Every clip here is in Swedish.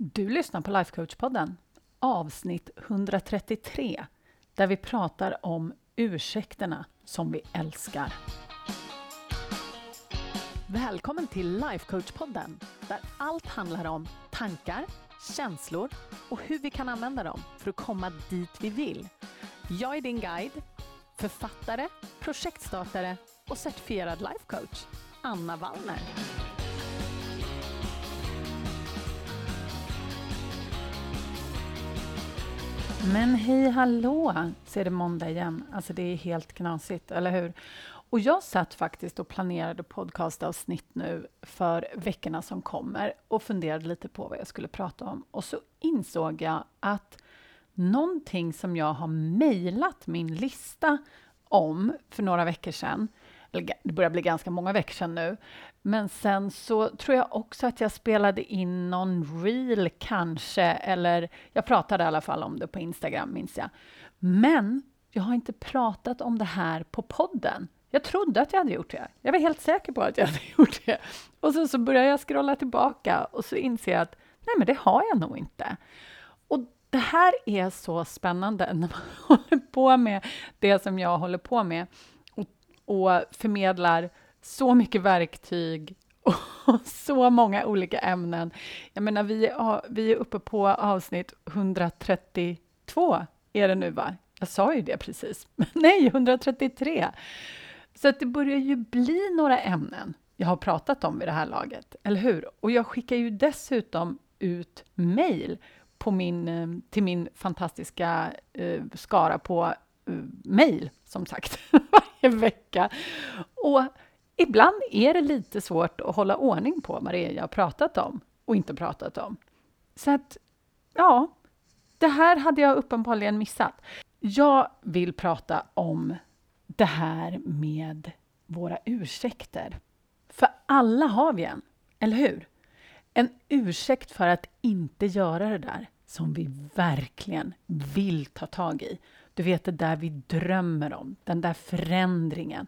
Du lyssnar på Lifecoach-podden, avsnitt 133, där vi pratar om ursäkterna som vi älskar. Välkommen till Lifecoach-podden, där allt handlar om tankar, känslor och hur vi kan använda dem för att komma dit vi vill. Jag är din guide, författare, projektstartare och certifierad lifecoach, Anna Wallner. Men hej hallå, så är det måndag igen. Alltså det är helt knasigt, eller hur? Och jag satt faktiskt och planerade podcastavsnitt nu för veckorna som kommer och funderade lite på vad jag skulle prata om. Och så insåg jag att någonting som jag har mejlat min lista om för några veckor sedan, eller det börjar bli ganska många veckor sedan nu, men sen så tror jag också att jag spelade in någon reel kanske, eller jag pratade i alla fall om det på Instagram, minns jag. Men jag har inte pratat om det här på podden. Jag trodde att jag hade gjort det. Jag var helt säker på att jag hade gjort det. Och så, så börjar jag scrolla tillbaka och så inser jag att nej, men det har jag nog inte. Och det här är så spännande när man håller på med det som jag håller på med och, och förmedlar så mycket verktyg och så många olika ämnen. Jag menar, vi är, vi är uppe på avsnitt 132 är det nu, va? Jag sa ju det precis. Nej, 133. Så att det börjar ju bli några ämnen jag har pratat om vid det här laget, eller hur? Och jag skickar ju dessutom ut mejl min, eh, till min fantastiska eh, skara på eh, mejl, som sagt, varje vecka. Och ibland är det lite svårt att hålla ordning på vad det är jag har pratat om och inte pratat om. Så att, ja, det här hade jag uppenbarligen missat. Jag vill prata om det här med våra ursäkter. För alla har vi en, eller hur? En ursäkt för att inte göra det där som vi verkligen vill ta tag i. Du vet, det där vi drömmer om, den där förändringen,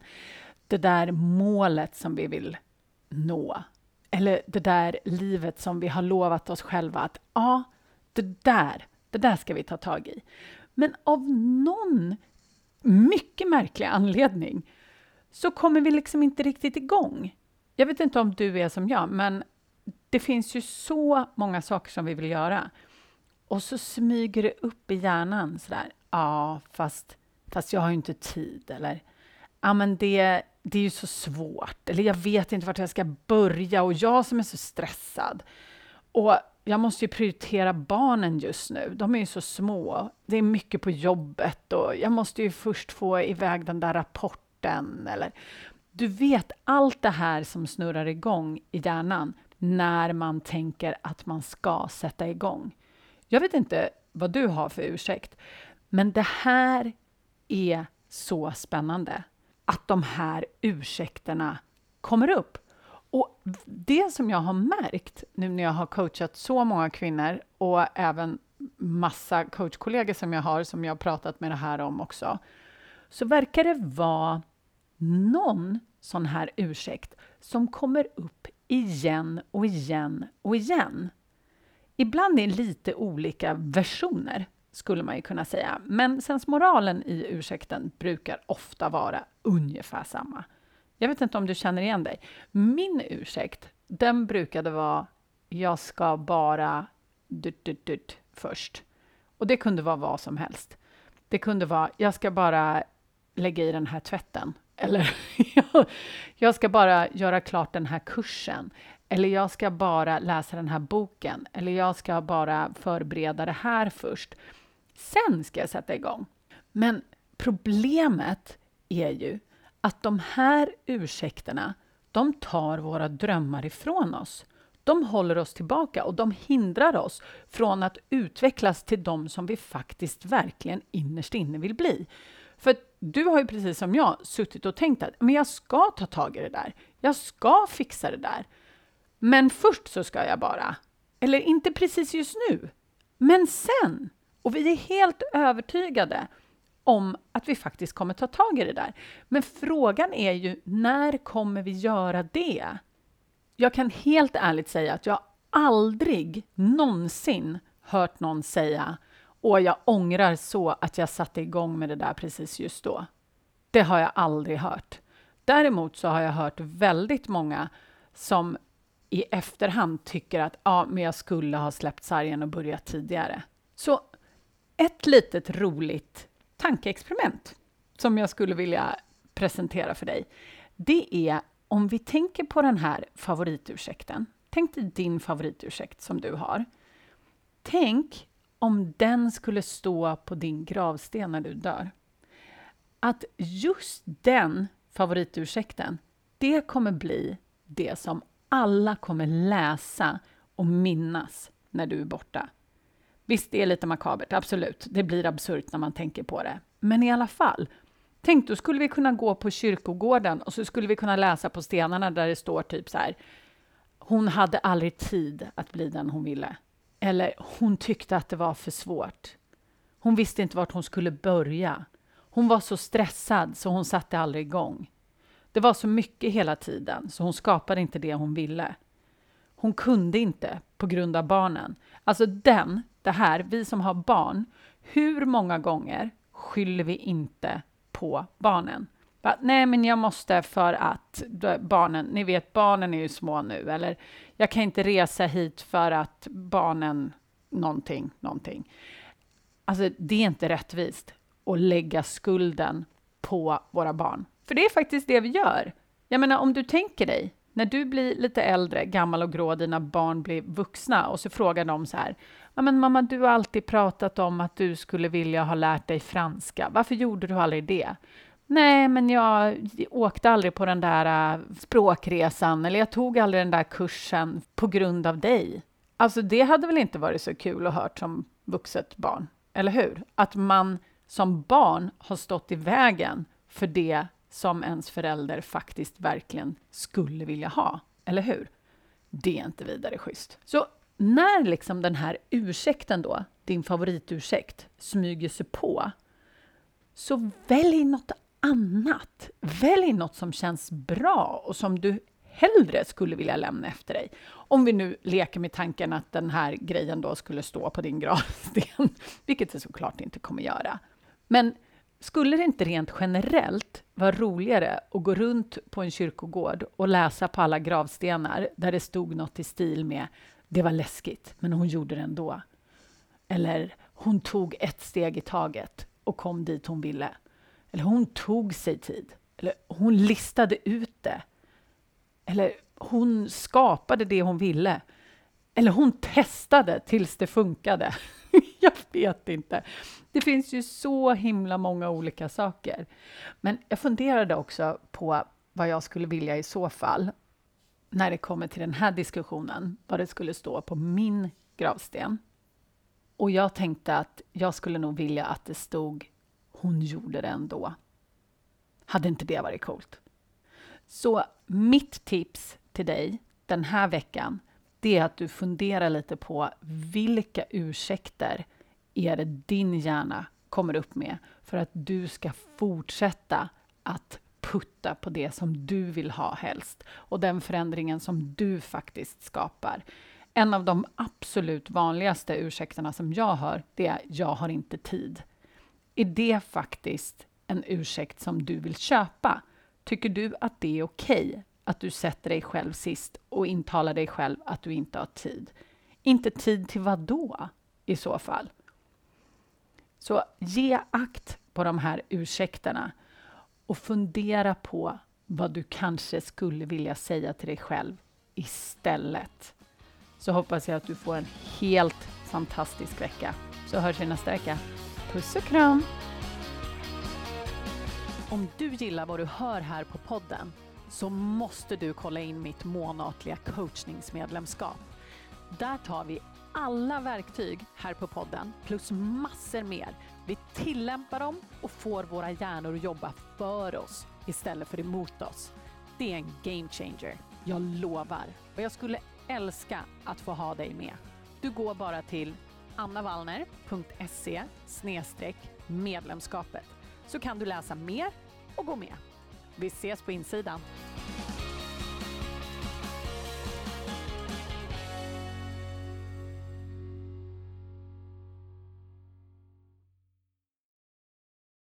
det där målet som vi vill nå. Eller det där livet som vi har lovat oss själva att ja, det där, det där ska vi ta tag i. Men av någon mycket märklig anledning så kommer vi liksom inte riktigt igång. Jag vet inte om du är som jag, men det finns ju så många saker som vi vill göra. Och så smyger det upp i hjärnan sådär. Ja, fast, fast jag har ju inte tid. Eller, ja men det, det är ju så svårt. Eller jag vet inte vart jag ska börja och jag som är så stressad. Och jag måste ju prioritera barnen just nu. De är ju så små. Det är mycket på jobbet och jag måste ju först få iväg den där rapporten. Eller, du vet allt det här som snurrar igång i hjärnan när man tänker att man ska sätta igång. Jag vet inte vad du har för ursäkt, men det här är så spännande att de här ursäkterna kommer upp. Och det som jag har märkt nu när jag har coachat så många kvinnor och även massa coachkollegor som jag har som jag har pratat med det här om också, så verkar det vara någon sån här ursäkt som kommer upp igen och igen och igen. Ibland i lite olika versioner, skulle man ju kunna säga. Men sensmoralen i ursäkten brukar ofta vara ungefär samma. Jag vet inte om du känner igen dig. Min ursäkt, den brukade vara jag ska bara dut, dut, dut först. Och det kunde vara vad som helst. Det kunde vara jag ska bara lägga i den här tvätten. Eller jag ska bara göra klart den här kursen. Eller jag ska bara läsa den här boken. Eller jag ska bara förbereda det här först. Sen ska jag sätta igång. Men problemet är ju att de här ursäkterna, de tar våra drömmar ifrån oss. De håller oss tillbaka och de hindrar oss från att utvecklas till de som vi faktiskt verkligen innerst inne vill bli. För du har ju precis som jag suttit och tänkt att men jag ska ta tag i det där. Jag ska fixa det där. Men först så ska jag bara. Eller inte precis just nu, men sen. Och vi är helt övertygade om att vi faktiskt kommer ta tag i det där. Men frågan är ju, när kommer vi göra det? Jag kan helt ärligt säga att jag aldrig någonsin hört någon säga och jag ångrar så att jag satte igång med det där precis just då. Det har jag aldrig hört. Däremot så har jag hört väldigt många som i efterhand tycker att ja, men jag skulle ha släppt sargen och börjat tidigare. Så ett litet roligt tankeexperiment som jag skulle vilja presentera för dig, det är om vi tänker på den här favoritursäkten. Tänk dig din favoritursäkt som du har. Tänk om den skulle stå på din gravsten när du dör. Att just den favoritursäkten, det kommer bli det som alla kommer läsa och minnas när du är borta. Visst, det är lite makabert, absolut. Det blir absurt när man tänker på det. Men i alla fall, tänk då skulle vi kunna gå på kyrkogården och så skulle vi kunna läsa på stenarna där det står typ så här. Hon hade aldrig tid att bli den hon ville. Eller hon tyckte att det var för svårt. Hon visste inte vart hon skulle börja. Hon var så stressad så hon satte aldrig igång. Det var så mycket hela tiden så hon skapade inte det hon ville. Hon kunde inte på grund av barnen. Alltså den, det här, vi som har barn, hur många gånger skyller vi inte på barnen? Bara, Nej, men jag måste för att barnen, ni vet barnen är ju små nu, eller jag kan inte resa hit för att barnen någonting, någonting. Alltså, det är inte rättvist att lägga skulden på våra barn. För det är faktiskt det vi gör. Jag menar, om du tänker dig, när du blir lite äldre, gammal och grå, dina barn blir vuxna och så frågar de så här, ja men mamma, du har alltid pratat om att du skulle vilja ha lärt dig franska. Varför gjorde du aldrig det? Nej, men jag åkte aldrig på den där äh, språkresan eller jag tog aldrig den där kursen på grund av dig. Alltså, det hade väl inte varit så kul att höra som vuxet barn, eller hur? Att man som barn har stått i vägen för det som ens förälder faktiskt verkligen skulle vilja ha, eller hur? Det är inte vidare schysst. Så när liksom den här ursäkten då, din favoritursäkt, smyger sig på, så välj något annat. Välj något som känns bra och som du hellre skulle vilja lämna efter dig. Om vi nu leker med tanken att den här grejen då skulle stå på din gravsten, vilket det såklart inte kommer göra. Men skulle det inte rent generellt vara roligare att gå runt på en kyrkogård och läsa på alla gravstenar där det stod något i stil med ”det var läskigt, men hon gjorde det ändå”. Eller ”hon tog ett steg i taget och kom dit hon ville”. Eller ”hon tog sig tid”. Eller ”hon listade ut det”. Eller ”hon skapade det hon ville”. Eller ”hon testade tills det funkade”. jag vet inte. Det finns ju så himla många olika saker. Men jag funderade också på vad jag skulle vilja i så fall, när det kommer till den här diskussionen, vad det skulle stå på min gravsten. Och jag tänkte att jag skulle nog vilja att det stod ”Hon gjorde det ändå”. Hade inte det varit coolt? Så mitt tips till dig den här veckan, det är att du funderar lite på vilka ursäkter är det din hjärna kommer upp med för att du ska fortsätta att putta på det som du vill ha helst och den förändringen som du faktiskt skapar. En av de absolut vanligaste ursäkterna som jag hör, det är ”jag har inte tid”. Är det faktiskt en ursäkt som du vill köpa? Tycker du att det är okej okay att du sätter dig själv sist och intalar dig själv att du inte har tid? Inte tid till vad då, i så fall? Så ge akt på de här ursäkterna och fundera på vad du kanske skulle vilja säga till dig själv istället. Så hoppas jag att du får en helt fantastisk vecka. Så hörs vi nästa vecka. Puss och kram! Om du gillar vad du hör här på podden så måste du kolla in mitt månatliga coachningsmedlemskap. Där tar vi alla verktyg här på podden, plus massor mer. Vi tillämpar dem och får våra hjärnor att jobba för oss istället för emot oss. Det är en game changer, jag lovar. Och jag skulle älska att få ha dig med. Du går bara till annavallner.se medlemskapet så kan du läsa mer och gå med. Vi ses på insidan.